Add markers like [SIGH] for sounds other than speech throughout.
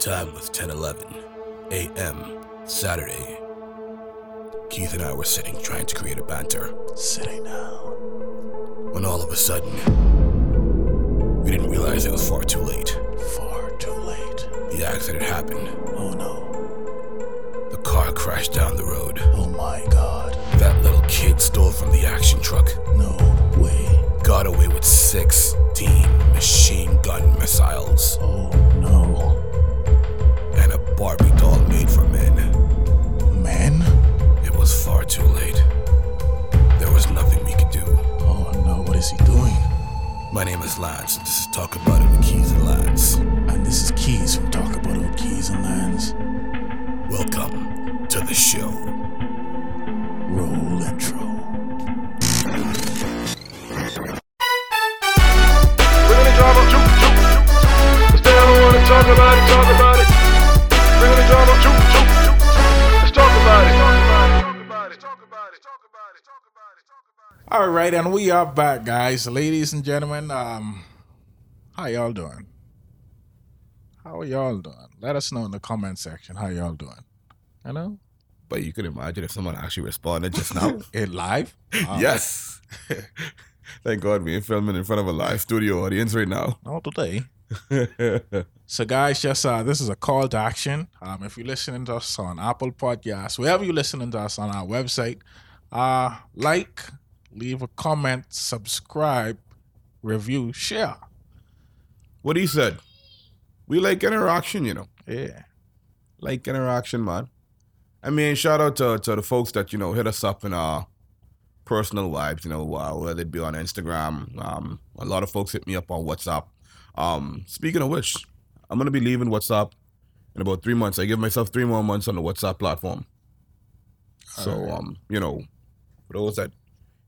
time was 10:11 a.m. Saturday. Keith and I were sitting trying to create a banter Sitting down. when all of a sudden we didn't realize it was far too late. Far too late. The accident happened. Oh no. The car crashed down the road. Oh my god. That little kid stole from the action truck. No way. Got away with 16 machine gun missiles Oh no. Barbie doll made for men. Men? It was far too late. There was nothing we could do. Oh no, what is he doing? My name is Lance, and this is Talk About It with Keys and Lance. And this is Keys from Talk About It with Keys and Lance. Welcome to the show. Right, and we are back, guys, ladies and gentlemen. Um, how y'all doing? How are y'all doing? Let us know in the comment section how y'all doing. You know, But you could imagine if someone actually responded just now. [LAUGHS] in live. [LAUGHS] Uh, yes. [LAUGHS] Thank God we ain't filming in front of a live studio audience right now. Not today. So, guys, just uh, this is a call to action. Um, if you're listening to us on Apple Podcasts, wherever you're listening to us on our website, uh, like, leave a comment, subscribe, review, share. what he said. We like interaction, you know. Yeah. Like interaction, man. I mean, shout out to, to the folks that, you know, hit us up in our personal lives, you know, uh, whether it be on Instagram. Um, a lot of folks hit me up on WhatsApp. Um, speaking of which, I'm gonna be leaving WhatsApp in about three months. I give myself three more months on the WhatsApp platform. So, Alright. um, you know, for those that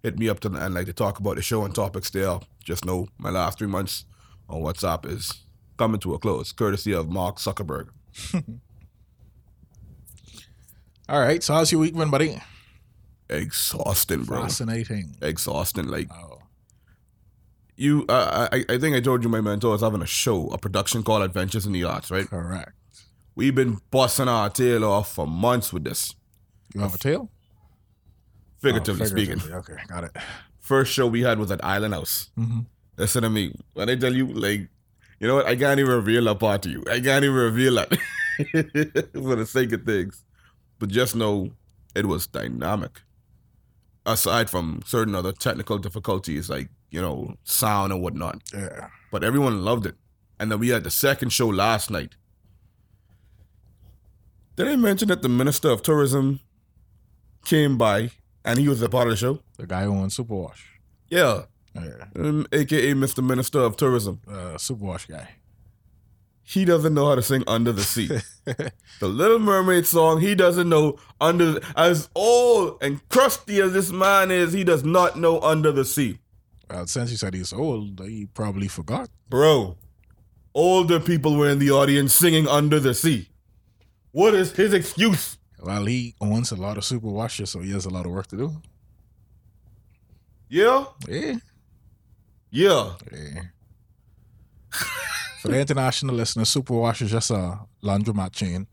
hit me up to and like to talk about the show and topics there, just know my last three months on WhatsApp is coming to a close, courtesy of Mark Zuckerberg. [LAUGHS] All right. So, how's your week been, buddy? Exhausting, bro. Fascinating. Exhausting. Like Oh, you, uh, I, I think I told you my mentor is having a show, a production called Adventures in the Arts, right? correct. We've been busting our tail off for months with this, You have a tail? Figuratively Oh, speaking. Okay, got it. First show we had was at Island House. Mhm. Listen to me. When I tell you, like, you know what? I can't even reveal that part to you. I can't even reveal that [LAUGHS] for the sake of things. But just know it was dynamic. Aside from certain other technical difficulties, like, you know, sound and whatnot. Yeah. But everyone loved it. And then we had the second show last night. Did I mention that the Minister of Tourism came by and he was a part of the show? The guy who owns Superwash. Yeah. Yeah. Um, AKA Mr. Minister of Tourism. Uh, Superwash guy. he doesn't know how to sing Under the Sea. [LAUGHS] the Little Mermaid song, he doesn't know under as old and crusty as this man is, he does not know Under the Sea. Well, since he said he's old, he probably forgot. Bro, older people were in the audience singing Under the Sea. What is his excuse? Well, he owns a lot of Superwashes, so he has a lot of work to do. Yeah? Yeah. Yeah. Yeah. [LAUGHS] For the international listeners, Superwash is just a laundromat chain.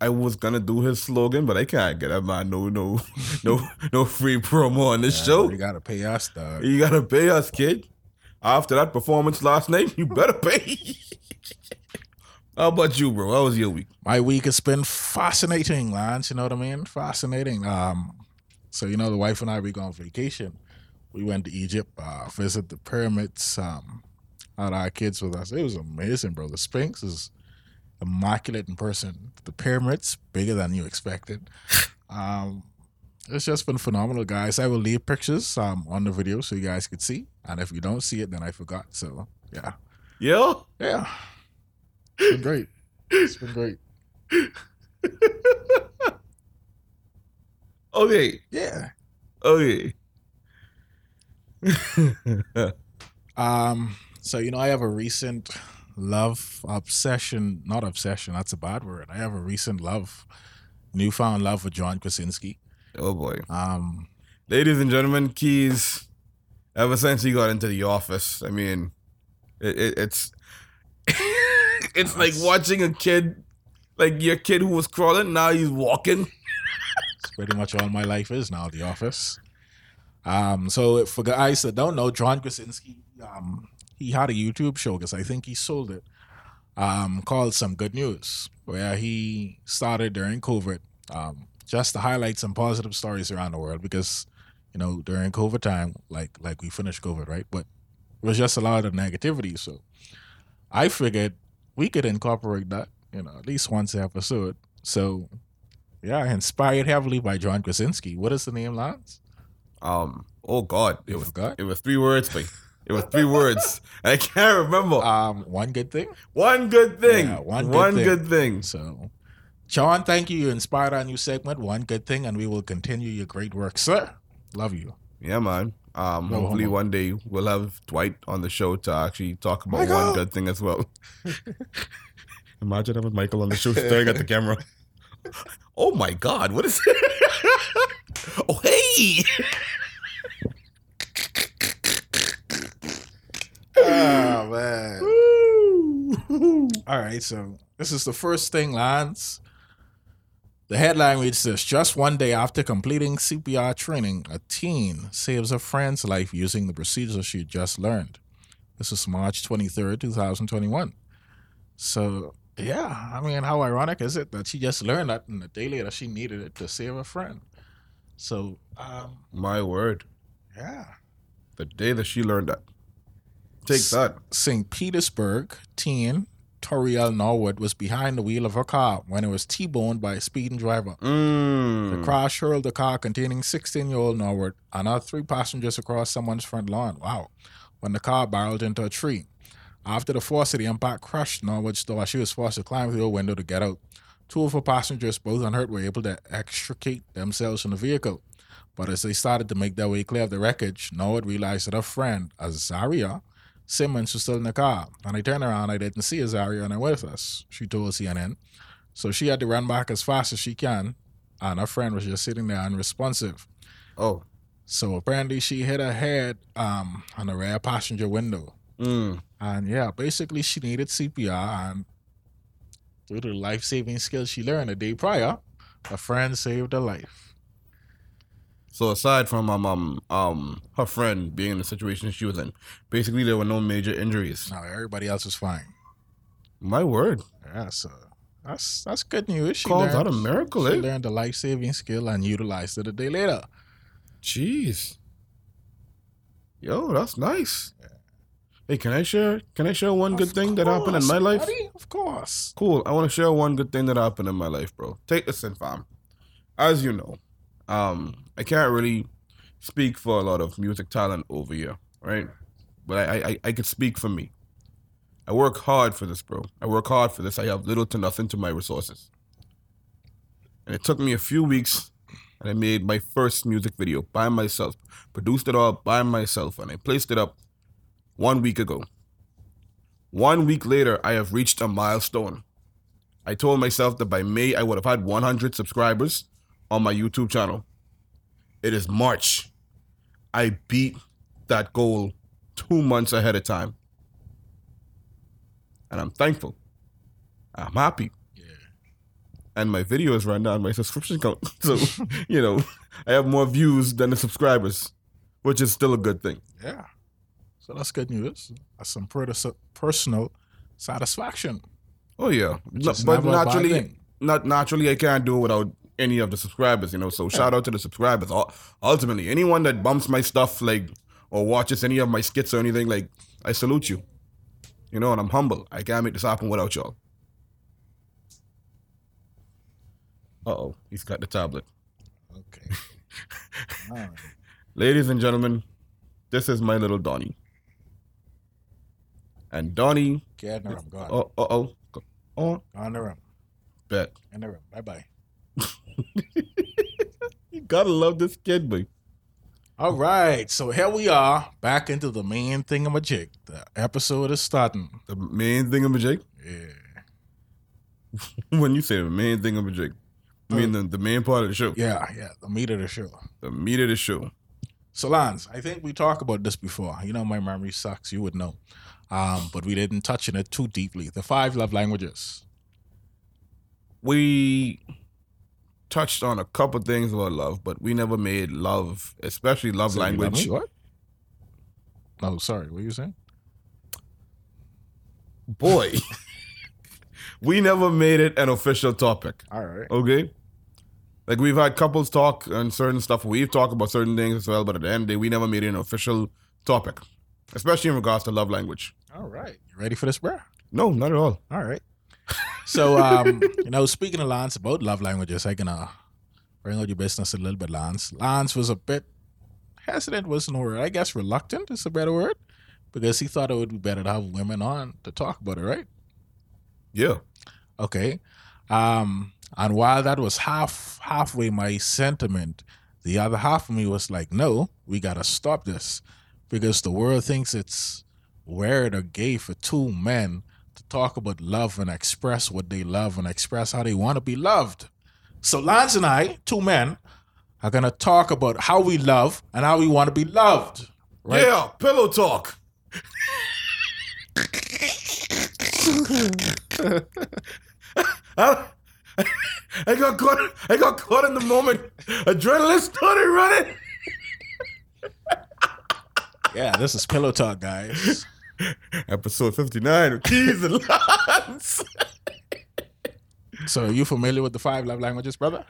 I was gonna do his slogan, but I can't get that man no no [LAUGHS] no no free promo on this show. You gotta pay us, dog. You gotta pay us, kid. After that performance last night, you better pay. [LAUGHS] How about you, bro? How was your week? My week has been fascinating, Lance. You know what I mean? Fascinating. Um, so you know, the wife and I we go on vacation. We went to Egypt, uh, visit the pyramids. Um, had our kids with us. It was amazing, bro. The Sphinx is immaculate in person. The pyramids bigger than you expected. [LAUGHS] Um, it's just been phenomenal, guys. I will leave pictures um on the video so you guys could see. And if you don't see it, then I forgot. So yeah, Yeah? yeah, it's been great. It's been great. [LAUGHS] Okay. Yeah. Okay. [LAUGHS] Um, so you know, I have a recent love obsession, not obsession, that's a bad word. I have a recent love, newfound love for John Krasinski. oh boy. Um, Ladies and gentlemen, Keys, ever since he got into the office, I mean, it, it, it's it's like watching a kid, like your kid who was crawling, now he's walking. It's pretty much all my life is now, The Office. Um, so for guys that don't know, John Krasinski, um, he had a YouTube show because I think he sold it, um, called Some Good News, where he started during COVID, um, just to highlight some positive stories around the world because, you know, during COVID time, like like we finished COVID, right? But it was just a lot of negativity. So I figured we could incorporate that, you know, at least once an episode. So yeah, inspired heavily by John Krasinski. What is the name, Lance? Um. Oh God, it You was forgot? it was three words, but it was three words. [LAUGHS] I can't remember. Um, one good thing. one good thing. yeah, one one good good, thing. thing. So, John, thank you. You inspired our new segment. One good thing, and we will continue your great work, sir. Love you. Yeah, man. Um. No hopefully homo. one day we'll have Dwight on the show to actually talk about Michael! one good thing as well. [LAUGHS] Imagine having Michael on the show [LAUGHS] staring at the camera. Oh my God! What is? it? [LAUGHS] oh hey! Oh man. All right, so this is the first thing, Lance. The headline reads this Just one day after completing CPR training, a teen saves a friend's life using the procedure she just learned. This is March 23rd, 2021. So, yeah, I mean, how ironic is it that she just learned that and the day later she needed it to save a friend? So, um, My word! yeah. The day that she learned that. Take that. St. Petersburg teen Toriel Norwood was behind the wheel of her car when it was T-boned by a speeding driver. The Mm. crash hurled the car containing 16-year-old Norwood and her three passengers across someone's front lawn. Wow. When the car barreled into a tree. After the force of the impact crushed Norwood's door, she was forced to climb through a window to get out. Two of her passengers, both unhurt, were able to extricate themselves from the vehicle. But as they started to make their way clear of the wreckage, Norwood realized that her friend, Azaria Simmons, was still in the car. And I turned around, I didn't see Azaria and I'm with us, she told CNN. So she had to run back as fast as she can, and her friend was just sitting there unresponsive. Oh. So apparently she hit her head um, on the rear passenger window. Mm. And yeah, basically she needed CPR and through the life saving skills she learned a day prior, a friend saved her life. So aside from um, um um her friend being in the situation she was in, basically there were no major injuries. Now everybody else was fine. My word. Yeah, so that's that's good news. She Calls learned, out a miracle, she eh? learned a life saving skill and utilized it a day later. Jeez. Yo, that's nice. Hey, can I share can I share one good Of thing that happened in my life? buddy, Of course. Cool. I want to share one good thing that happened in my life, bro. Take this in, fam. As you know, um, I can't really speak for a lot of music talent over here, right? But I, I, I- could speak for me. I work hard for this, bro. I work hard for this. I have little to nothing to my resources. And it took me a few weeks, and I made my first music video by myself, produced it all by myself, and I placed it up one week ago. One week later, I have reached a milestone. I told myself that by May, I would have had 100 subscribers on my YouTube channel. It is March. I beat that goal two months ahead of time. And I'm thankful. I'm happy. Yeah. And my video videos run down my subscription count. [LAUGHS] So, you know, [LAUGHS] I have more views than the subscribers, which is still a good thing. Yeah. So that's good news. That's some pers- personal satisfaction. Oh yeah, No, but never a bad naturally, not naturally, I can't do it without any of the subscribers. You know, so shout out to the subscribers. Ultimately, anyone that bumps my stuff like or watches any of my skits or anything like, I salute you. You know, and I'm humble. I can't make this happen without y'all. Uh oh, he's got the tablet. Okay. [LAUGHS] Right. Ladies and gentlemen, this is my little Donnie. And Donnie, Get in the room. Go on. oh, uh oh, oh, Go in the room. bet. In the room. Bye bye. [LAUGHS] You gotta love this kid, boy. All right. So here we are back into the main thing of a jig. The episode is starting. The main thing of a jig. Yeah. [LAUGHS] when you say the main thing of a jig, I mean the, the main part of the show, Yeah. Yeah. The meat of the show. the meat of the show. So, Lance, I think we talked about this before. You know, my memory sucks. You would know. um, but we didn't touch on it too deeply. The five love languages. We touched on a couple things about love, but we never made love, especially love So language. What? No, sorry. What are you saying? Boy, [LAUGHS] we never made it an official topic. All right. Okay. Like we've had couples talk and certain stuff. We've talked about certain things as well, but at the end of the day, we never made it an official topic, especially in regards to love language. All right. You ready for this, bro? No, not at all. All right. So, um, you know, speaking of Lance about love languages, I can uh, bring out your business a little bit, Lance. Lance was a bit hesitant, wasn't a word. I guess reluctant is a better word because he thought it would be better to have women on to talk about it, right? Yeah. Okay. Um, and while that was half halfway my sentiment, the other half of me was like, no, we gotta stop this. Because the world thinks it's weird or gay for two men to talk about love and express what they love and express how they want to be loved. So Lance and I, two men, are gonna talk about how we love and how we want to be loved. Right? Yeah. Pillow talk. I, [LAUGHS] I got caught. I got caught in the moment. Adrenaline started running. Yeah, this is pillow talk, guys. Episode fifty nine of Keys and Lance. So are you familiar with the five love languages, brother?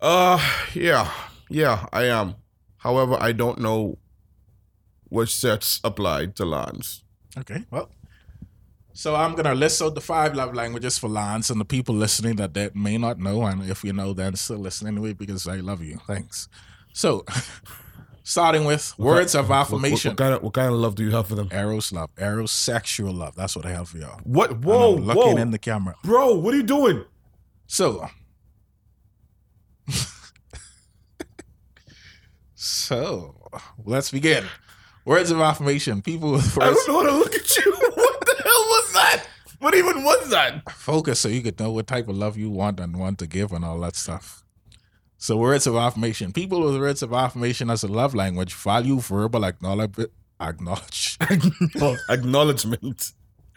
Uh, yeah, yeah, I am. However, I don't know which sets apply to Lance. Okay, well. So I'm gonna list out the five love languages for Lance and the people listening that that may not know, and if you know, then still listen anyway because I love you. Thanks. So, [LAUGHS] starting with words of What, what, affirmation. what kind of what kind of love do you have for them? Eros love, Eros sexual love. That's what I have for y'all. What? Whoa, looking whoa, in the camera. bro! What are you doing? So, [LAUGHS] so let's begin. Words of affirmation. People with I don't know how to look at you. [LAUGHS] what the hell was that? What even was that? focus so you could know what type of love you want and want to give and all that stuff. So, words of affirmation. People with words of affirmation as a love language value verbal acknowledge, acknowledge. [LAUGHS] Oh, acknowledgement.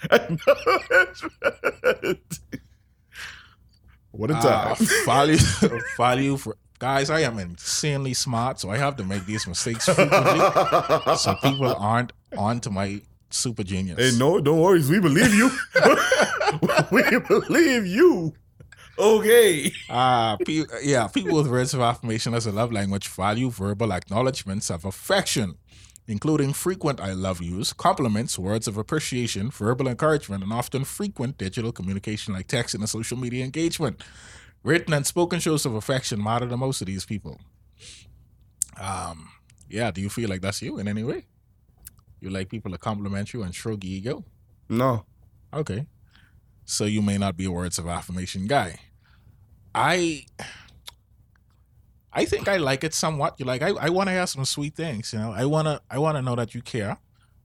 Acknowledgement. What a uh, time. value, [LAUGHS] value for guys. I am insanely smart, so I have to make these mistakes frequently, so people aren't onto my super genius. hey, no, don't worry. We believe you. [LAUGHS] we believe you. Okay. Uh, pe- yeah, people with words of affirmation as a love language value verbal acknowledgments of affection, including frequent I love yous, compliments, words of appreciation, verbal encouragement, and often frequent digital communication like texting and social media engagement. Written and spoken shows of affection matter to most of these people. Um, yeah, do you feel like that's you in any way? You like people to compliment you and stroke your ego? No. Okay. So you may not be a words of affirmation guy. I I think I like it somewhat. You like I, I wanna hear some sweet things, you know. I wanna I wanna know that you care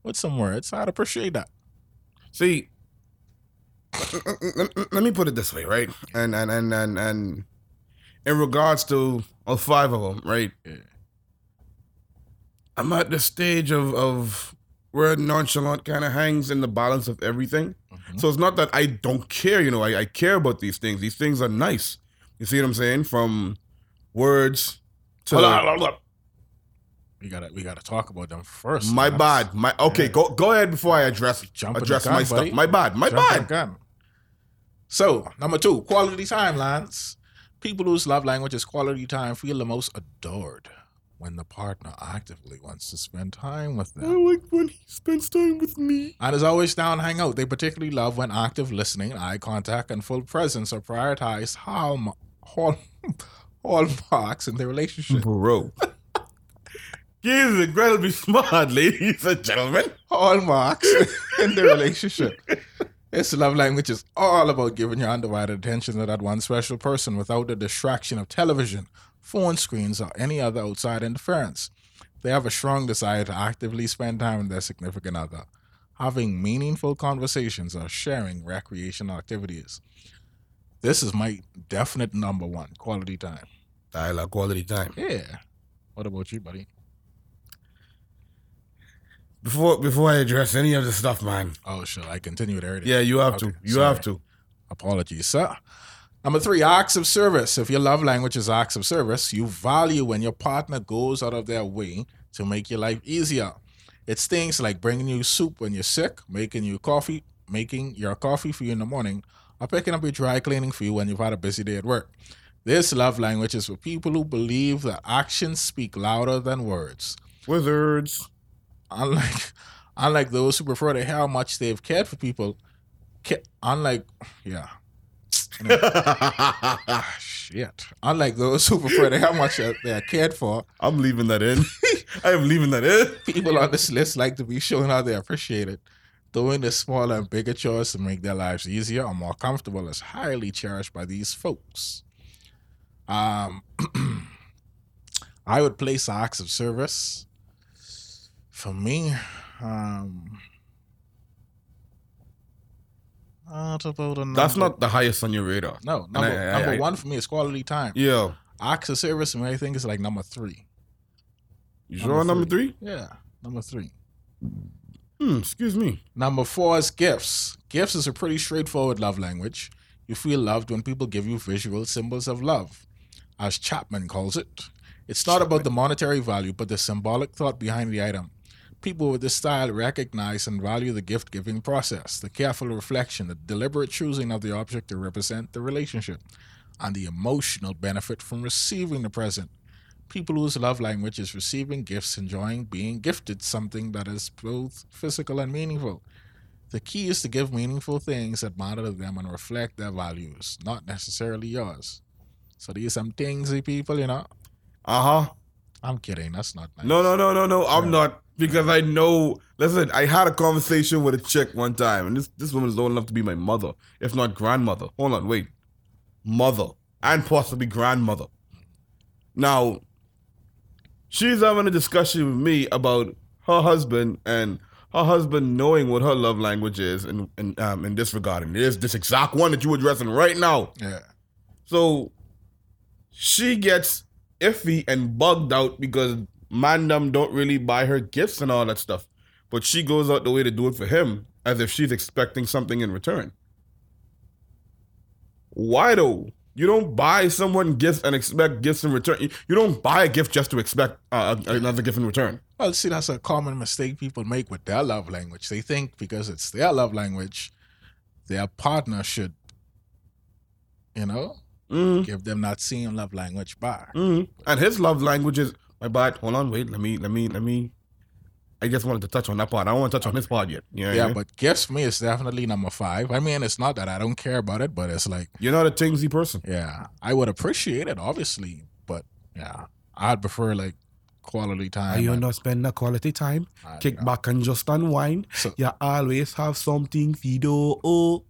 with some words. I'd appreciate that. See, let me put it this way, right? And and and and and in regards to all five of them, right? I'm at the stage of of where nonchalant kind of hangs in the balance of everything. Mhm. So it's not that I don't care, you know. I, I care about these things. These things are nice. You see what I'm saying? From words to Hold on, hold on. We gotta we gotta talk about them first. my That's- bad. My okay. Yeah. Go go ahead before I address Jump address gun, my buddy. stuff. My bad. My Jump bad. So, number two, quality time, Lance. People whose love language is quality time feel the most adored when the partner actively wants to spend time with them. I like when he spends time with me. And is always down hang out. They particularly love when active listening, eye contact, and full presence are prioritized hall, hall, [LAUGHS] hallmarks in their relationship. Bro. He's incredibly smart, [LAUGHS] ladies and gentlemen. hallmarks [LAUGHS] in their relationship. This love language is all about giving your undivided attention to that one special person without the distraction of television, phone screens, or any other outside interference. They have a strong desire to actively spend time with their significant other, having meaningful conversations or sharing recreational activities. This is my definite number one quality time. I like quality time. Yeah. What about you, buddy? Before before I address any of the stuff, man. Oh, shall I continue there? then? Yeah, you have Okay, to. You sorry. have to. Apologies, sir. Number three, acts of service. If your love language is acts of service, you value when your partner goes out of their way to make your life easier. It's things like bringing you soup when you're sick, making you coffee, making your coffee for you in the morning, or picking up your dry cleaning for you when you've had a busy day at work. This love language is for people who believe that actions speak louder than words. Wizards. Unlike, [LAUGHS] unlike those who prefer to hear how much they've cared for people, ca- unlike, yeah, [LAUGHS] Ah, shit. Unlike those who prefer to how much they are cared for, I'm leaving that in. [LAUGHS] I am leaving that in. people on this list like to be shown how they appreciate it. Doing the smaller and bigger chores to make their lives easier or more comfortable is highly cherished by these folks. Um, [CLEARS THROAT] I would place acts of service. For me, um, not about a That's not the highest on your radar. no number, I- I- number I- one for me is quality time. Yeah. Acts of service, and I think is like number three. You sure on number three? Yeah, number three. Hmm, excuse me. Number four is gifts. Gifts is a pretty straightforward love language. You feel loved when people give you visual symbols of love, as Chapman calls it. It's not about the monetary value, but the symbolic thought behind the item. People with this style recognize and value the gift giving process, the careful reflection, the deliberate choosing of the object to represent the relationship, and the emotional benefit from receiving the present. People whose love language is receiving gifts, enjoying being gifted something that is both physical and meaningful. The key is to give meaningful things that matter to them and reflect their values, not necessarily yours. So these some thingsy people, you know. Uh huh. I'm kidding. That's not nice. No, no, no, no, no. I'm Yeah. not because I know. Listen, I had a conversation with a chick one time, and this this woman is old enough to be my mother, if not grandmother. Hold on, wait, mother and possibly grandmother. Now, she's having a discussion with me about her husband and her husband knowing what her love language is, and in, um, in this regard, and it is this exact one that you're addressing right now. Yeah. So she gets iffy and bugged out because mandem don't really buy her gifts and all that stuff. But she goes out the way to do it for him as if she's expecting something in return. Why though? You don't buy someone gifts and expect gifts in return. You don't buy a gift just to expect uh, another gift in return. Well, see, that's a common mistake people make with their love language. They think because it's their love language, their partner should, you know, Mm, give them that same love language back. mm. And his love language is my bad. Hold on, wait. Let me, let me, let me. I just wanted to touch on that part. I don't want to touch on this part yet. You know what I Yeah, mean? but guess me is definitely number five. I mean, it's not that I don't care about it, but it's like, You're not a thingsy person. yeah, I would appreciate it, obviously, but yeah, I'd prefer like quality time. and- you not spend the quality time, I- kick yeah. back and just unwind. So- you always have something to do. Oh.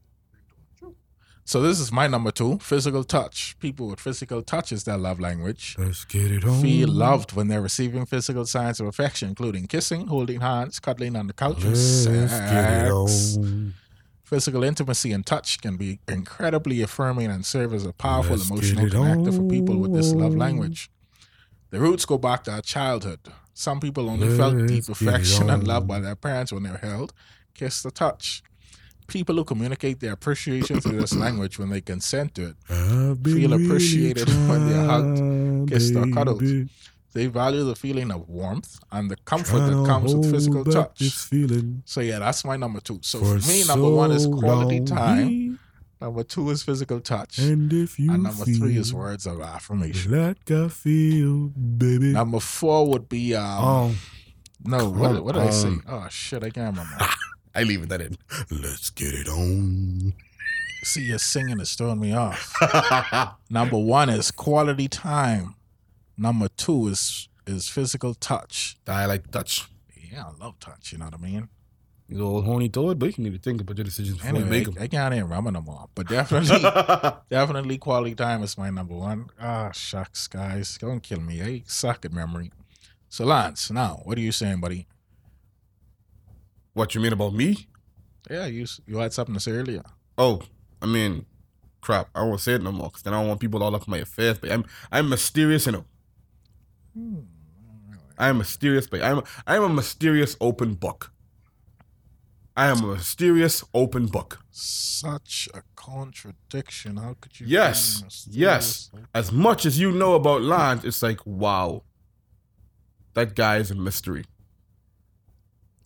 So this is my number two: physical touch. People with physical touch is their love language. Let's get it on. Feel loved when they're receiving physical signs of affection, including kissing, holding hands, cuddling on the couch, Let's get it sex. on. Physical intimacy and touch can be incredibly affirming and serve as a powerful Let's emotional connector for people with this love language. The roots go back to our childhood. Some people only felt deep Let's get it affection and love by their parents when they were held, kissed, or touched. People who communicate their appreciation through this language when they consent to it been Feel really appreciated when they're hugged, kissed, or cuddled. They value the feeling of warmth and the comfort that comes with physical touch. So yeah, that's my number two. So for for me, number one is quality time. Number two is physical touch. And if you And number three is words of affirmation. Like I feel, baby. Number four would be um oh, no, what, what did I say? Um, oh shit, I can't remember. [LAUGHS] I leave it that in. Let's get it on. See you singing is throwing me off. [LAUGHS] Number one is quality time. Number two is is physical touch. I like touch. Yeah, I love touch, you know what I mean? You old horny toad, but you can need to think about your decisions before you Anyway, make I, them. I can't even remember no more. But definitely [LAUGHS] definitely quality time is my number one. Ah, shucks, guys. Don't kill me. I suck at memory. So Lance, now what are you saying, buddy? What you mean about me? Yeah, you you had something to say earlier. Oh, I mean, crap. I won't say it no more because then I don't want people all up my affairs. But I'm I'm mysterious, you know. Hmm, I am mysterious, but I am I am a mysterious open book. I am a mysterious open book. Such a contradiction. How could you? Yes, yes. As much as you know about Lance, it's like wow, that guy is a mystery.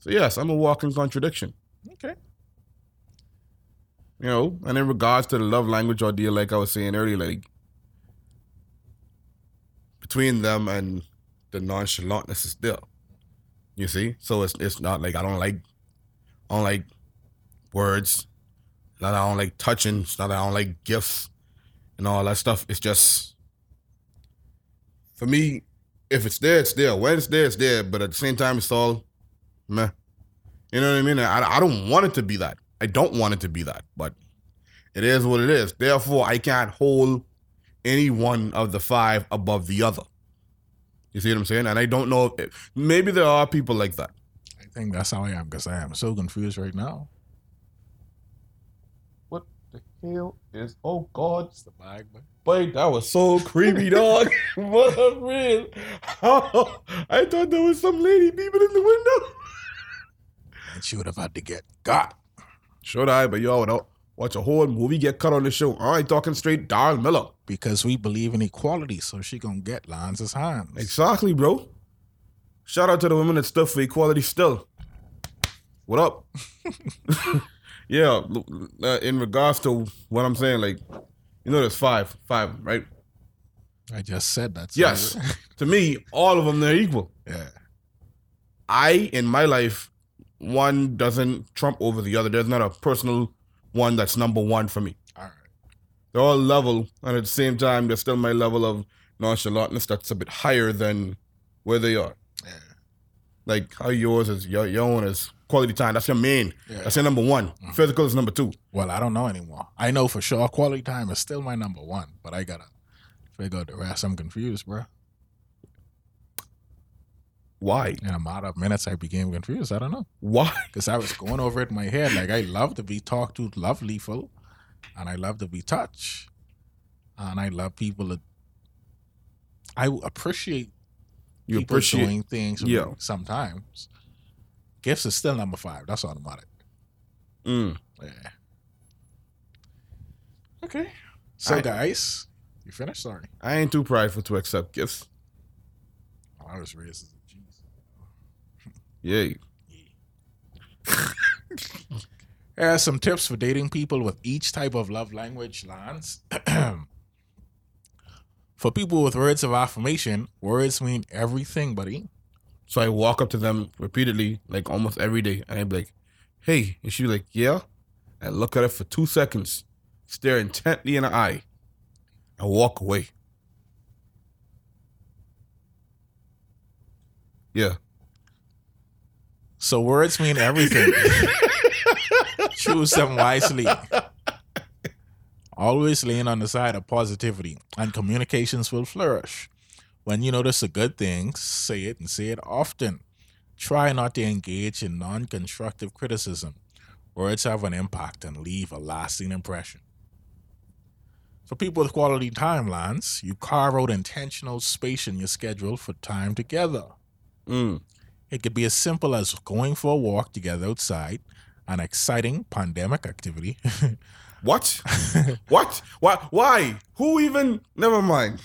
So yes, I'm a walking contradiction. Okay. You know, and in regards to the love language ordeal, like I was saying earlier, like between them and the nonchalantness is there. You see, so it's it's not like I don't like, I don't like words, not that I don't like touching, it's not that I don't like gifts, and all that stuff. It's just for me, if it's there, it's there. When it's there, it's there. But at the same time, it's all meh. You know what I mean? I, I don't want it to be that. I don't want it to be that, but it is what it is. Therefore, I can't hold any one of the five above the other. You see what I'm saying? And I don't know if maybe there are people like that. I think that's how I am because I am so confused right now. What the hell is? Oh God, It's the bag, but boy, that was so creepy, dog. [LAUGHS] what a real? [LAUGHS] I thought there was some lady peeping in the window. And she would have had to get got. Should I? But y'all would watch a whole movie get cut on the show. I ain't talking straight Darl Miller. because we believe in equality. So she gonna get Lance's hands. Exactly, bro. Shout out to the women that stood for equality still. What up? [LAUGHS] [LAUGHS] yeah, uh, in regards to what I'm saying, like, you know, there's five, five, right? I just said that. Yes. [LAUGHS] to me, all of them, they're equal. yeah. I, in my life, one doesn't trump over the other. There's not a personal one that's number one for me. All right. They're all level, and at the same time, there's still my level of nonchalantness that's a bit higher than where they are. Yeah. Like how yours is, your, your own is quality time. That's your main. Yeah. That's your number one. Mm-hmm. Physical is number two. Well, I don't know anymore. I know for sure quality time is still my number one, but I gotta figure out the rest. I'm confused, bro. Why? In a matter of minutes, I became confused. I don't know. Why? Because I was going over it in my head. Like, I love to be talked to lovelyful, and I love to be touched, and I love people to. I appreciate You people appreciate. doing things Yeah. sometimes. Gifts is still number five. That's automatic. Mm. Yeah. Okay. So, I- guys, you finished? Sorry. I ain't too prideful to accept gifts. Oh, I was raised as a Jesus. Yeah. [LAUGHS] Here are some tips for dating people with each type of love language, Lance. [CLEARS THROAT] for people with words of affirmation, words mean everything, buddy. So I walk up to them repeatedly, like almost every day, and I'd be like, "Hey," and she'd be like, "Yeah." I look at her for two seconds, stare intently in her eye, and walk away. Yeah. So words mean everything. Choose them wisely. Always lean on the side of positivity, and communications will flourish. When you notice a good thing, say it and say it often. Try not to engage in non constructive criticism. Words have an impact and leave a lasting impression. For people with quality timelines, you carve out intentional space in your schedule for time together. Mm. It could be as simple as going for a walk together outside, an exciting pandemic activity, [LAUGHS] What? what? Why? Why? Who even? Never mind.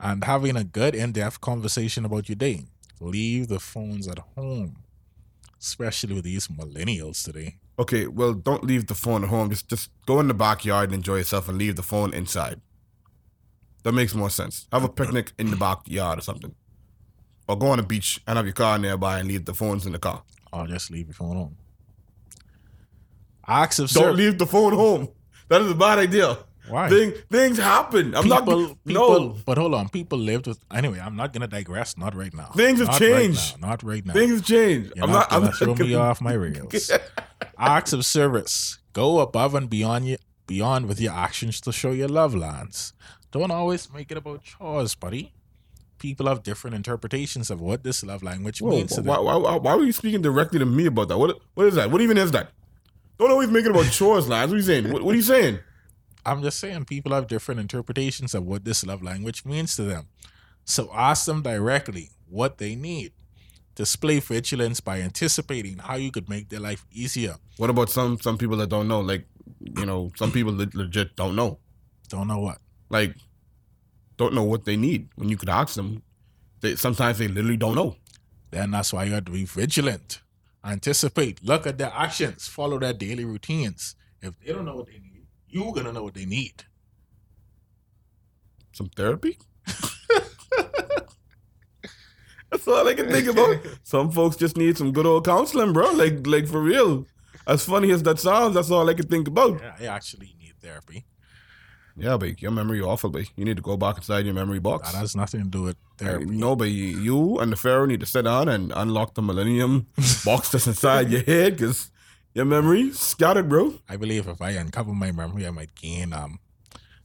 and having a good in depth conversation about your day. Leave the phones at home, especially with these millennials today. Okay, well, don't leave the phone at home. Just just go in the backyard and enjoy yourself, and leave the phone inside. That makes more sense. Have a picnic in the backyard or something, or go on the beach and have your car nearby and leave the phones in the car. Or just leave your phone home. Acts of. Don't service. leave the phone home. That is a bad idea. Why? Thing, things happen. I'm people, not. people, no, but hold on. People lived with. Anyway, I'm not gonna digress. Not right now. Things have Not changed. Right not right now. things have changed. You're I'm not, not. I'm gonna not throw me gonna- off my rails. Acts of service. Go above and beyond you, beyond with your actions to show your love, Lance. Don't always make it about chores, buddy. People have different interpretations of what this love language Whoa, means to why, them. why, why, why were you speaking directly to me about that? What What is that? What even is that? Don't always make it about [LAUGHS] chores, lads. What are you saying? What, what are you saying? I'm just saying people have different interpretations of what this love language means to them. So ask them directly, what they need. Display vigilance by anticipating how you could make their life easier. What about some some people that don't know? Like, you know, some people legit don't know. Don't know what. Like, don't know what they need. When you could ask them, they sometimes they literally don't know. Then that's why you have to be vigilant. Anticipate. Look at their actions. Follow their daily routines. If they don't know what they need, you're gonna know what they need. Some therapy. [LAUGHS] That's all I can think about. [LAUGHS] Some folks just need some good old counseling, bro. Like, like for real. As funny as that sounds, that's all I can think about. Yeah, I actually need therapy. Yeah, but your memory awful, but you need to go back inside your memory box. That has nothing to do with therapy. No, but you- and the Pharaoh need to sit down and unlock the Millennium [LAUGHS] box that's inside your head because your memory scattered, bro. I believe if I uncover my memory, I might gain um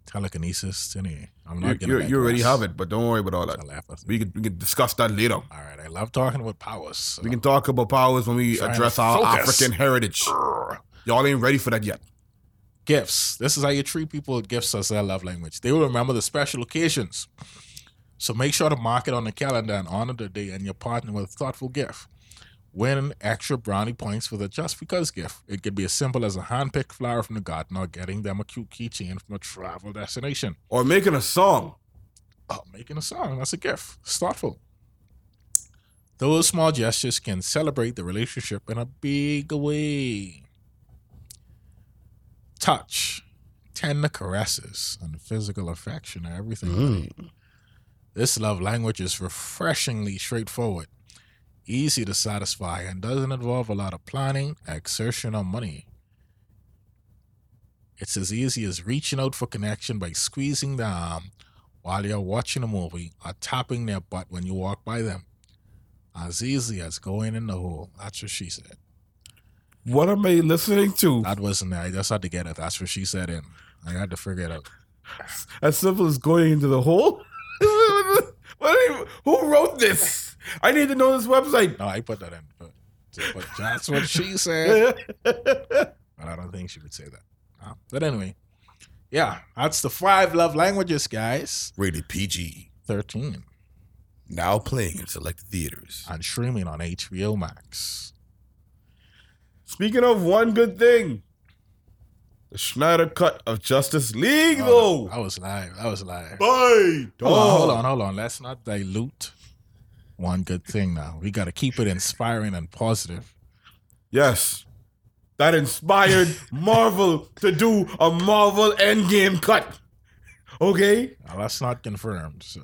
telekinesis. Anyway, I'm You, not you, you already have it, but don't worry about all that. We can, we can discuss that later. All right, I love talking about powers. so- We can talk about powers when we address our. African heritage. Y'all ain't ready for that yet. Gifts. This is how you treat people with gifts as their love language. They will remember the special occasions. So make sure to mark it on the calendar and honor the day and your partner with a thoughtful gift. Win extra brownie points with a just because gift. It could be as simple as a hand-picked flower from the garden or getting them a cute keychain from a travel destination. Or making a song. Oh, making a song, that's a gift. It's thoughtful. Those small gestures can celebrate the relationship in a big way. Touch, tender caresses, and physical affection are everything. Mm. This love language is refreshingly straightforward, easy to satisfy, and doesn't involve a lot of planning, exertion, or money. It's as easy as reaching out for connection by squeezing the arm while you're watching a movie or tapping their butt when you walk by them. As easy as going in the hole. That's what she said. What am I listening to? That wasn't there. I just had to get it. That's what she said in. I had to figure it out. As simple as going into the hole? [LAUGHS] what you- who wrote this? I need to know this website. No, I put that in. But, but that's what she [LAUGHS] said. But I don't think she would say that. Uh, But anyway, yeah, that's the five love languages, guys. Rated PG. 13 Now playing in select theaters. and streaming on HBO Max. Speaking of one good thing, the Snyder cut of Justice League, though. I was live. I was live. Bye. Hold on, hold on, hold on. Let's not dilute one good thing now. We got to keep it inspiring and positive. Yes. That inspired [LAUGHS] Marvel to do a Marvel Endgame cut. Okay? Now, that's not confirmed. So,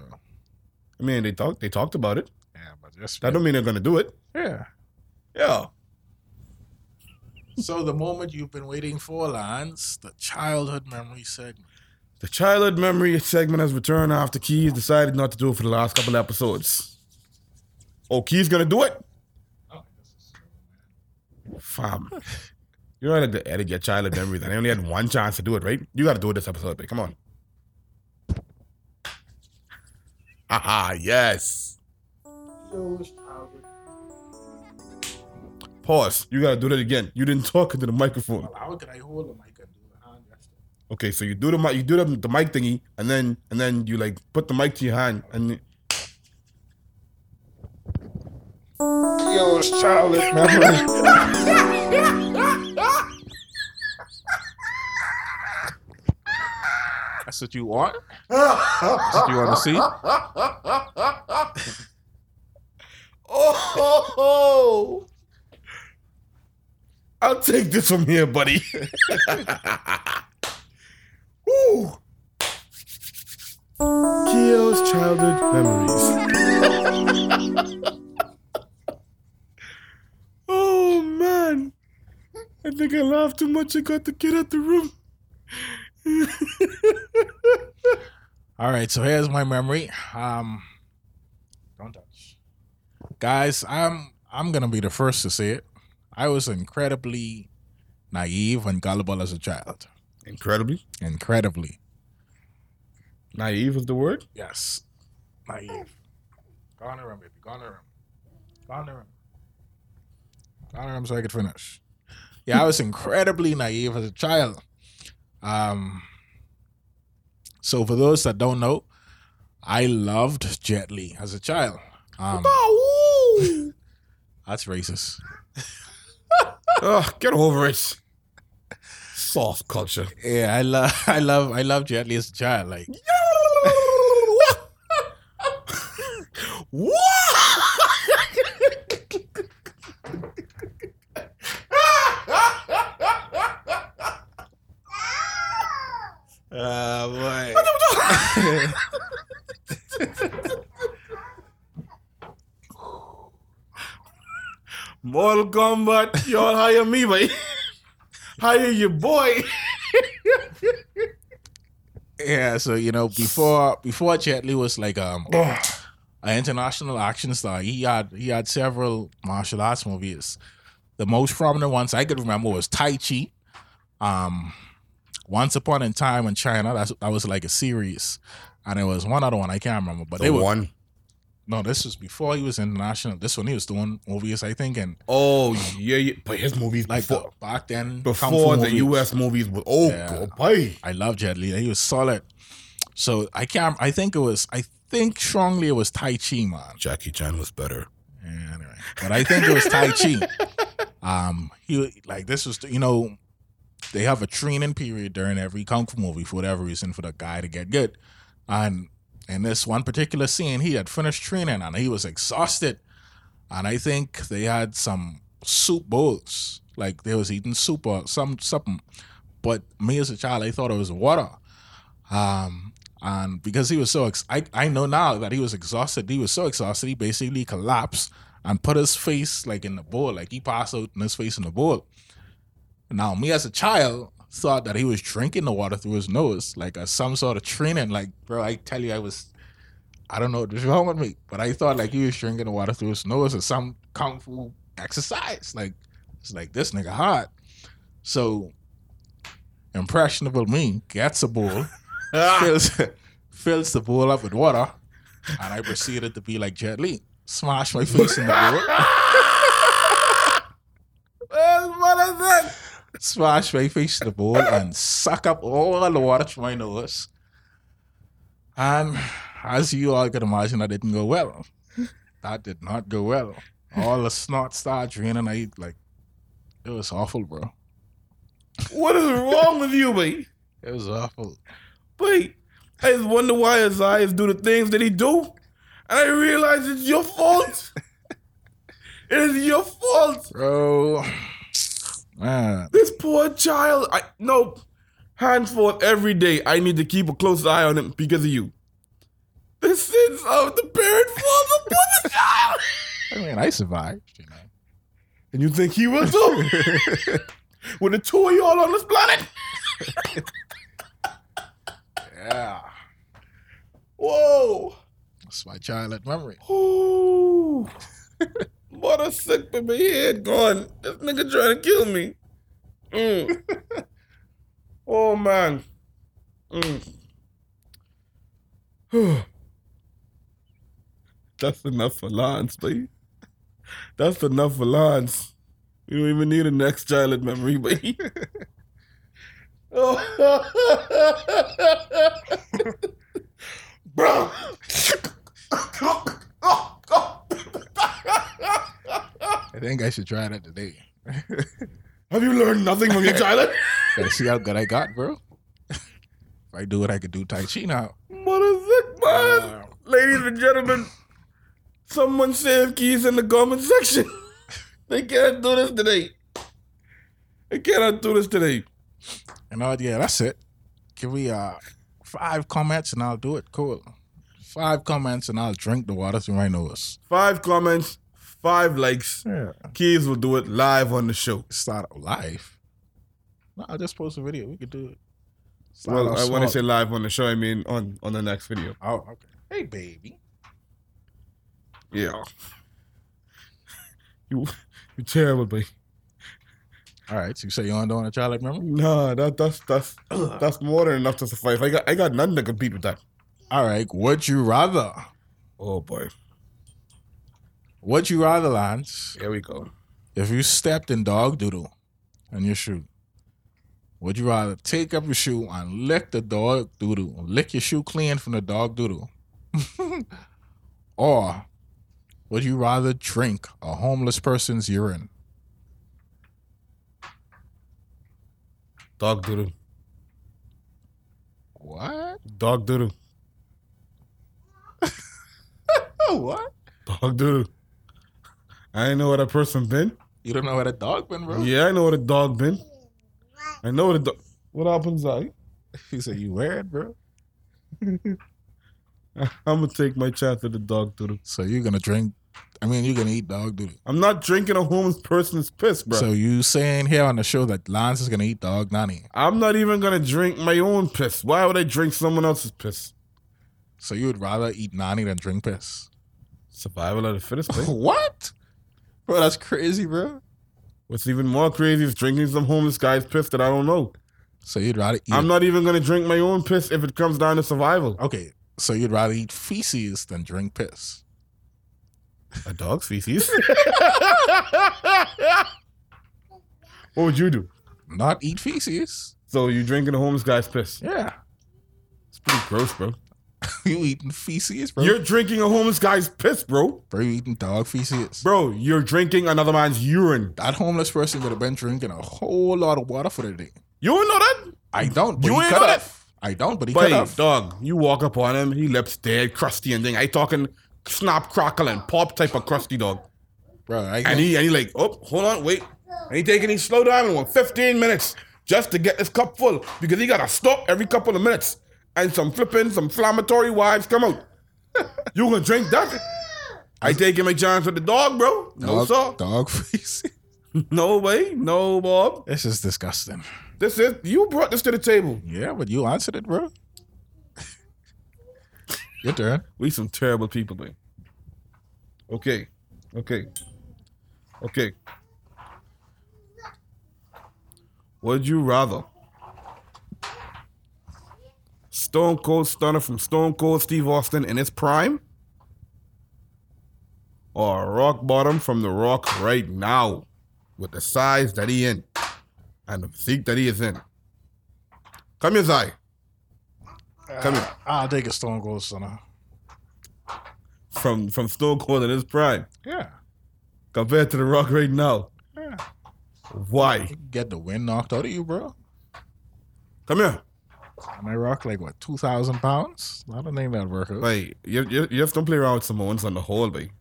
I mean, they talked they talked about it. yeah, but just That don't mean they're gonna do it. yeah. Yeah. So, the moment you've been waiting for, Lance, the childhood memory segment. The childhood memory segment has returned after Keys decided not to do it for the last couple episodes. Oh, Keys gonna do it? Fam. You don't like to edit your childhood memories, and I only had one chance to do it, right? You gotta do it this episode, babe. Come on. Haha, yes. Pause. You gotta do that again. You didn't talk into the microphone. Well, how could I hold the mic and do the hand gesture? Okay, so you do the mic, you do the, the mic thingy, and then and then you like put the mic to your hand, and Yo, it's childhood memory. [LAUGHS] That's what you want? That's what you want to see? [LAUGHS] oh, I'll take this from here, buddy. [LAUGHS] Ooh. Kio's childhood memories. [LAUGHS] oh man, I think I laughed too much. I got to get out the room. [LAUGHS] All right, so here's my memory. Um, don't touch, guys. I'm I'm gonna be the first to say it. I was incredibly naive and gullible as a child. Incredibly Incredibly, naive is the word. yes, naive. Go on the room, baby. Go on the room. Go on the room. Go on the room so I could finish. Yeah, I was incredibly naive as a child. Um, so for those that don't know, I loved Jet Li as a child. Um, [LAUGHS] that's racist. [LAUGHS] Ugh, get over it. Soft culture. Yeah, I love, [LAUGHS] I love, I love Jet Li as a child. Like, what? uh, [LAUGHS] boy. [LAUGHS] Mortal Kombat, y'all hire me, boy. [LAUGHS] hire your boy. [LAUGHS] Yeah, so you know, before before Jet Li was like um an international action star, he had he had several martial arts movies. The most prominent ones I could remember was Tai Chi. Um Once Upon a Time in China, that's that was like a series. And it was one other one I can't remember, but they The were one. No, this was before he was international. This one he was doing movies, I think, and Oh yeah, yeah. But his movies like before, the, back then before the movies. U.S. movies were oh Yeah. God, boy. I love Jet Li. He was solid. So I can't. I think it was. I think strongly it was Tai Chi, man. Jackie Chan was better. Yeah, anyway, but I think it was Tai Chi. [LAUGHS] Um, he like this was you know they have a training period during every kung fu movie for whatever reason for the guy to get good, and in this one particular scene he had finished training and he was exhausted, and I think they had some soup bowls like they was eating soup or some something, but me as a child I thought it was water, um. And because he was so, ex- I, I know now that he was exhausted. He was so exhausted, he basically collapsed and put his face like in the bowl, like he passed out and his face in the bowl. Now, me as a child thought that he was drinking the water through his nose, like as some sort of training. Like, bro, I tell you, I was, I don't know what was wrong with me, but I thought like he was drinking the water through his nose or some kung fu exercise. Like, it's like this nigga hot. So, impressionable me gets a bowl, [LAUGHS] fills, fills the bowl up with water, and I proceeded to be like Jet Li, smash my face in the [LAUGHS] bowl. What is that? Smash my face in the bowl and suck up all the water through my nose. And as you all can imagine, that didn't go well. That did not go well. All the snot started draining. I like it was awful, bro. What is wrong with you, boy? It was awful. Wait, I just wonder why his eyes do the things that he do, and I realize it's your fault. [LAUGHS] it is your fault. Bro. Man. This poor child. I no. Henceforth, every day, I need to keep a close eye on him because of you. The sins of the parent falls upon the child. [LAUGHS] I mean, I survived, you know. And you think he will too? [LAUGHS] With the two of y'all on this planet? Yeah. Whoa. That's my childhood memory. Ooh. [LAUGHS] what a sick with my head gone. This nigga trying to kill me. Mm. oh man. Mm. That's enough for Lance, baby. That's enough for Lance. You don't even need a next childhood memory, baby. Bro. I think I should try that today. [LAUGHS] Have you learned nothing from your childhood? [LAUGHS] Gotta see how good I got, bro. if I do it, I could do Tai Chi now. Sick man. Ladies and gentlemen, someone save keys in the comment section. [LAUGHS] they can't do this today. They cannot do this today. You know, yeah, that's it. Give me uh five comments and I'll do it. Cool. Five comments and I'll drink the water through my nose. Five comments, five likes. Yeah. Keys will do it live on the show. Start live. No, I'll just post a video. We could do it. Start Well, I want to say live on the show. I mean on on the next video. Oh, okay. Hey, baby. Yeah. [LAUGHS] You you terrible, baby. All right. So you say you want to do a child like remember? Nah, that that's that's [CLEARS THROAT] that's more than enough to suffice. I got I got nothing to compete with that. All right. Would you rather? Oh boy. Would you rather, Lance, Here we go. if you stepped in dog doodle in your shoe? Would you rather take up your shoe and lick the dog doodle, lick your shoe clean from the dog doodle, [LAUGHS] or Would you rather drink a homeless person's urine? Dog doodle. What? Dog doodle. [LAUGHS] what? Dog doodle. I ain't know what a person been. You don't know what a dog been, bro? Yeah, I know what a dog been. I know what a dog. What happens, [LAUGHS] I? He said, You weird, bro? [LAUGHS] I'm gonna take my chance with the dog doodle. So you're gonna drink I mean you're gonna eat dog doodle. I'm not drinking a homeless person's piss, bro. So you saying here on the show that Lance is gonna eat dog nanny. I'm not even gonna drink my own piss. Why would I drink someone else's piss? So you would rather eat nanny than drink piss. Survival of the fittest, [LAUGHS] what? Bro, that's crazy, bro. What's even more crazy is drinking some homeless guy's piss that I don't know. So you'd rather eat I'm not even gonna drink my own piss if it comes down to survival. Okay. So you'd rather eat feces than drink piss. A dog's feces. [LAUGHS] what would you do? Not eat feces. So you drinking a homeless guy's piss? Yeah. It's pretty gross, bro. [LAUGHS] you eating feces, bro? You're drinking a homeless guy's piss, bro. bro, you eating dog feces. Bro, you're drinking another man's urine. That homeless person would have been drinking a whole lot of water for the day. You don't know that? I don't, but You ain't know have. I don't, but he could have. dog, you walk up on him, he lips dead, crusty and thing. I talking snap, crackle, and pop type of crusty dog. Bro, I And he and he like, oh, hold on, wait. And he taking he slow down in what, 15 minutes just to get this cup full because he gotta stop every couple of minutes. And some flipping, some inflammatory wives come out. You gonna drink that? I taking my chance with the dog, bro. No, dog, sir. dog feces. [LAUGHS] No way. No, Bob. This is disgusting. This is you brought this to the table. Yeah, but you answered it, bro. [LAUGHS] Your turn. We some terrible people, man. Okay. Okay. Okay. Would you rather? Stone Cold Stunner from Stone Cold Steve Austin in his prime? Or Rock Bottom from The Rock right now with the size that he in and the physique that he is in? Come here, Zai. Come here. Uh, I'll take a Stone Cold Stunner. From, from Stone Cold in his prime Yeah. compared to The Rock right now. Yeah. Why? Get the wind knocked out of you, bro. Come here. And I rock like what, two thousand pounds? I don't think that'd work out. Like, you, you, you just don't play around with Samoans on the whole. Like,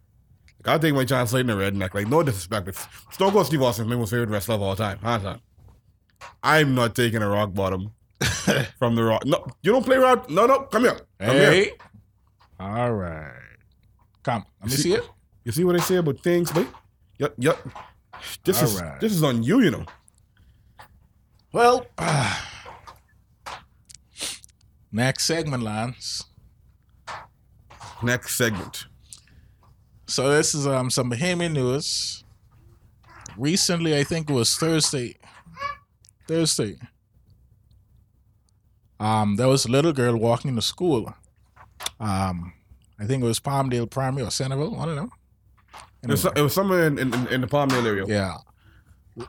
I'll take my chance fighting a redneck. Like, no disrespect. It's Stone Cold Steve Austin is my most favorite wrestler of all time. Hands down. I'm not taking a rock bottom [LAUGHS] from the rock. No, you don't play around. No, no, come here. Come here. hey. All right. Come. Let me see it. You see what I say about things, babe? Yep, yep. This is Alright. this is on you, you know. Well, next segment, Lance. Next segment. So this is um some Bahamian news. Recently, I think it was Thursday. Thursday. Um, there was a little girl walking to school. Um, I think it was Palmdale Primary or Centerville. I don't know. It was, it was somewhere in, in, in the Palmdale area. Yeah.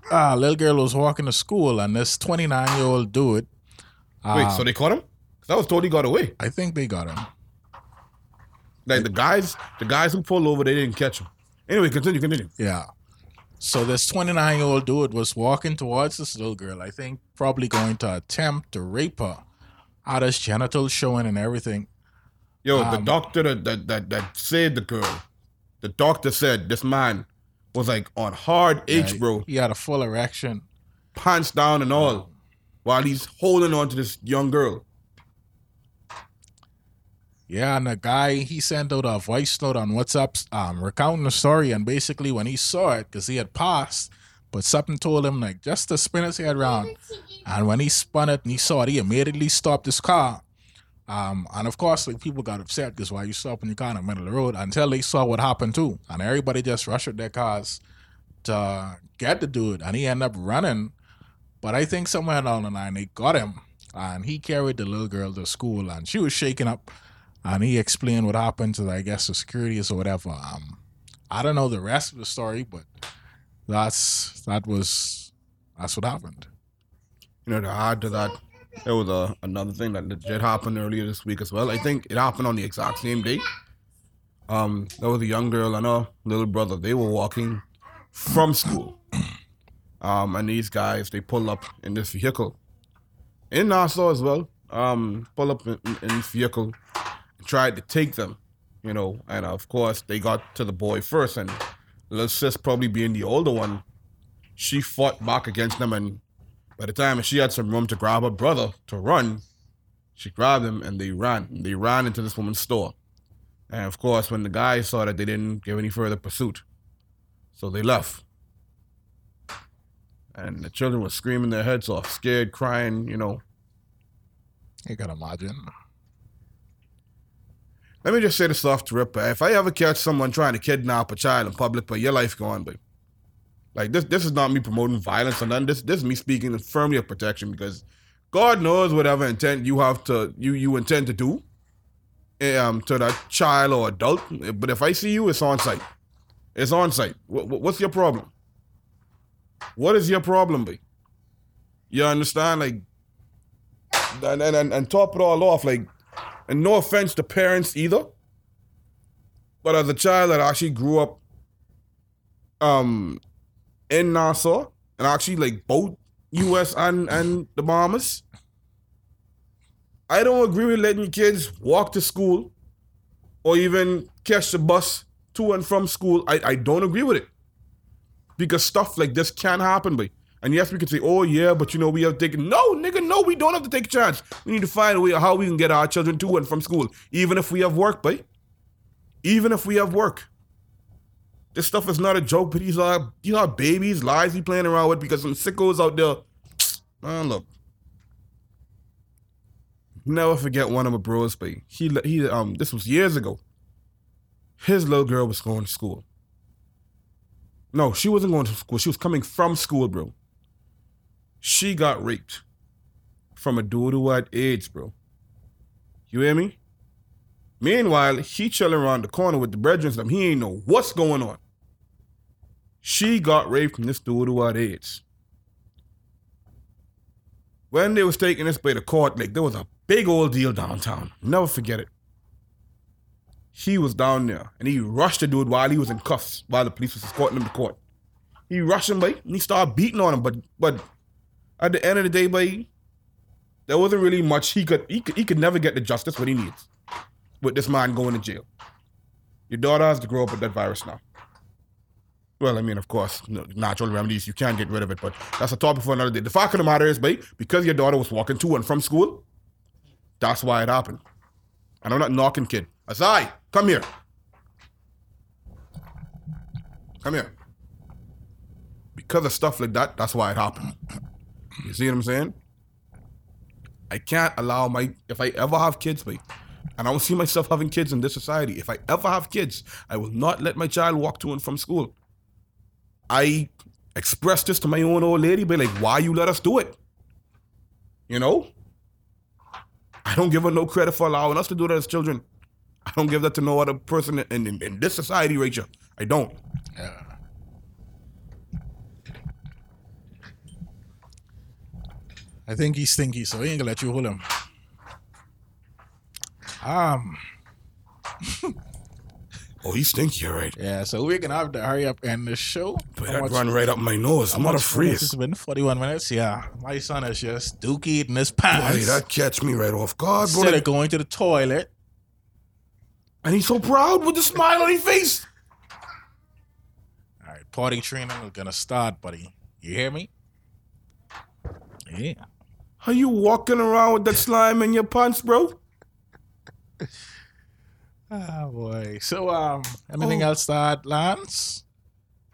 Uh, little girl was walking to school, and this 29 year old dude. Wait, um, so they caught him? I was told he got away. I think they got him. Like the guys, the guys who pulled over, they didn't catch him. Anyway, continue, continue. Yeah. So this 29 year old dude was walking towards this little girl, I think probably going to attempt to rape her. Had his genitals showing and everything. Yo, the Um, doctor that, that that that saved the girl, the doctor said this man was like on hard H, Yeah, bro, He had a full erection. pants down and all, while he's holding on to this young girl. Yeah, and the guy he sent out a voice note on WhatsApp, um, recounting the story, and basically when he saw it, because he had passed, but something told him like just to spin his head around, and when he spun it and he saw it, he immediately stopped his car. Um, and of course, like people got upset because why you stopping your car in the middle of the road until they saw what happened too, and everybody just rushed at their cars to get the dude, and he ended up running. But I think somewhere down the line they got him, and he carried the little girl to school, and she was shaking up and he explained what happened to the I guess the securities or whatever. Um, I don't know the rest of the story, but that's that was that's what happened. You know, to add to that, there was a, another thing that legit happened earlier this week as well. I think it happened on the exact same day. Um, there was a young girl and her little brother. They were walking from school. Um, and these guys they pull up in this vehicle in Nassau as well. Um, pull up in, in this vehicle, tried to take them, you know, and of course they got to the boy first, and little sis probably being the older one, she fought back against them, and by the time she had some room to grab her brother to run, she grabbed him and they ran. They ran into this woman's store. And of course, when the guys saw that, they didn't give any further pursuit. So they left. And the children were screaming their heads off, scared, crying, you know. You can imagine. Let me just say this off the rip. If I ever catch someone trying to kidnap a child in public, but your life gone, but like this this is not me promoting violence or nothing. This this is me speaking firmly of protection because God knows whatever intent you have to you you intend to do um to that child or adult. But if I see you, it's on site. It's on site. What, what's your problem? What is your problem, be? You understand? Like and, and, and top it all off, like and no offense to parents either. But as a child that actually grew up um in Nassau and actually like both US and and the Bahamas, I don't agree with letting kids walk to school or even catch the bus to and from school. I, I don't agree with it. Because stuff like this can happen, but and yes, we can say, oh yeah, but you know, we have taken no, nigga, no, we don't have to take a chance. We need to find a way how we can get our children to and from school, even if we have work, boy. Even if we have work. This stuff is not a joke, but these are these are babies, lies he playing around with because some sickos out there. [TSK] Man, look. Never forget one of my bros, but he he um this was years ago. His little girl was going to school. No, she wasn't going to school. She was coming from school, bro. She got raped from a dude who had AIDS, bro. You hear me? Meanwhile, he chilling around the corner with the brethren. Them. He ain't know what's going on. She got raped from this dude who had AIDS. When they was taking this by the court, like there was a big old deal downtown. Never forget it. He was down there and he rushed the dude while he was in cuffs, while the police was escorting him to court. He rushed him, boy, and he started beating on him. But but at the end of the day, boy, there wasn't really much he could he could, he could never get the justice what he needs with this man going to jail. Your daughter has to grow up with that virus now. Well, I mean, of course, natural remedies, you can't get rid of it, but that's a topic for another day. The fact of the matter is, babe, because your daughter was walking to and from school, that's why it happened. And I'm not knocking kid. Asai, come here. Come here. Because of stuff like that, that's why it happened. You see what I'm saying? I can't allow my if I ever have kids, babe, and I don't see myself having kids in this society. If I ever have kids, I will not let my child walk to and from school. I expressed this to my own old lady, but like, why you let us do it? You know? I don't give her no credit for allowing us to do that as children. I don't give that to no other person in, in, in this society, Rachel. I don't. Yeah. I think he's stinky, so he ain't gonna let you hold him. Um, [LAUGHS] Oh, he's stinky, all right. yeah, so we're gonna have to hurry up and the show. But that much- run right up my nose. I'm not a freeze. It's been 41 minutes. Yeah, my son is just dookie in his Boy, pants. that catch me right off guard, bro. Instead of going to the toilet. And he's so proud with the smile on his face. All right, party training is gonna start, buddy. You hear me? Yeah. Are you walking around with that slime in your pants, bro? Oh boy. So um, anything Oh. else that Lance?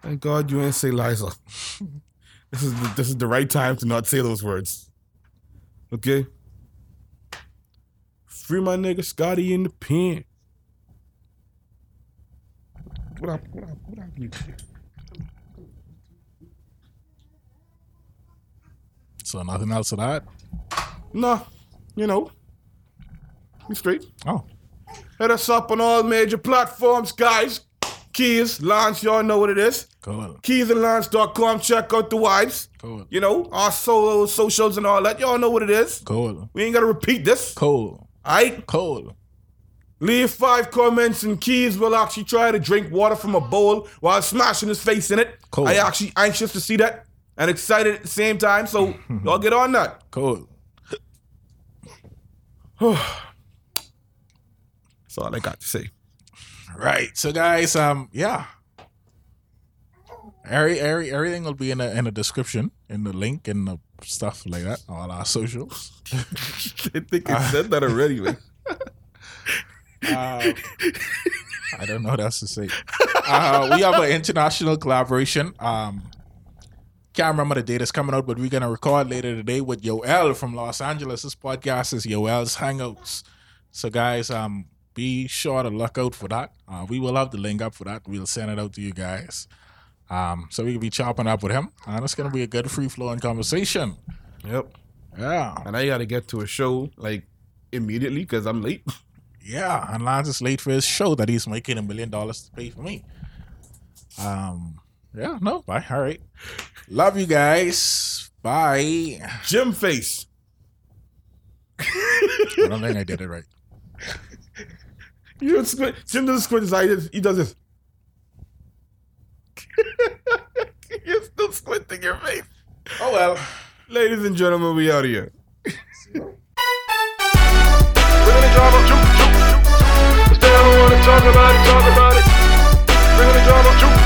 Thank God you ain't say Liza. [LAUGHS] this is the, this is the right time to not say those words. Okay. Free my nigga Scotty in the pen. What up? What up? What up? you- So nothing else to that? Nah, you know, we straight. Oh, Hit us up on all major platforms, guys. Keys, Lance, y'all know what it is. cool, Keysandlance.com. Check out the wives. cool, You know, our solo socials and all that. Y'all know what it is. cool, We ain't gotta repeat this. cool, Alright? cool. Leave five comments and Keys will actually try to drink water from a bowl while smashing his face in it. Cool. I actually anxious to see that and excited at the same time. So [LAUGHS] y'all get on that. Cool. [SIGHS] That's all I got to say. Right. So guys, um, yeah. Every, every, everything will be in the in the description, in the link, and the stuff like that, all our socials. [LAUGHS] I think it said that already, man. [LAUGHS] Uh, I don't know what else to say. Uh, we have an international collaboration. Um, can't remember the date it's coming out, but we're gonna record later today with Yoel from Los Angeles. This podcast is Yoel's Hangouts. So guys, um, be sure to look out for that. Uh, we will have the link up for that. We'll send it out to you guys. Um, so we can be chopping up with him, and it's gonna be a good free flowing conversation. Yep. Yeah, And I got to get to a show like immediately because I'm late. [LAUGHS] Yeah, and Lance is late for his show that he's making a million dollars to pay for me. Um, yeah, no. Bye. All right. Love you guys. Bye. Jim face. I don't think I did it right. You squint Jim doesn't squint. his eye. He does this. [LAUGHS] You're still squinting your face. Oh well. Ladies and gentlemen, we out here. Talk about it, talk about it. We're drama, juke.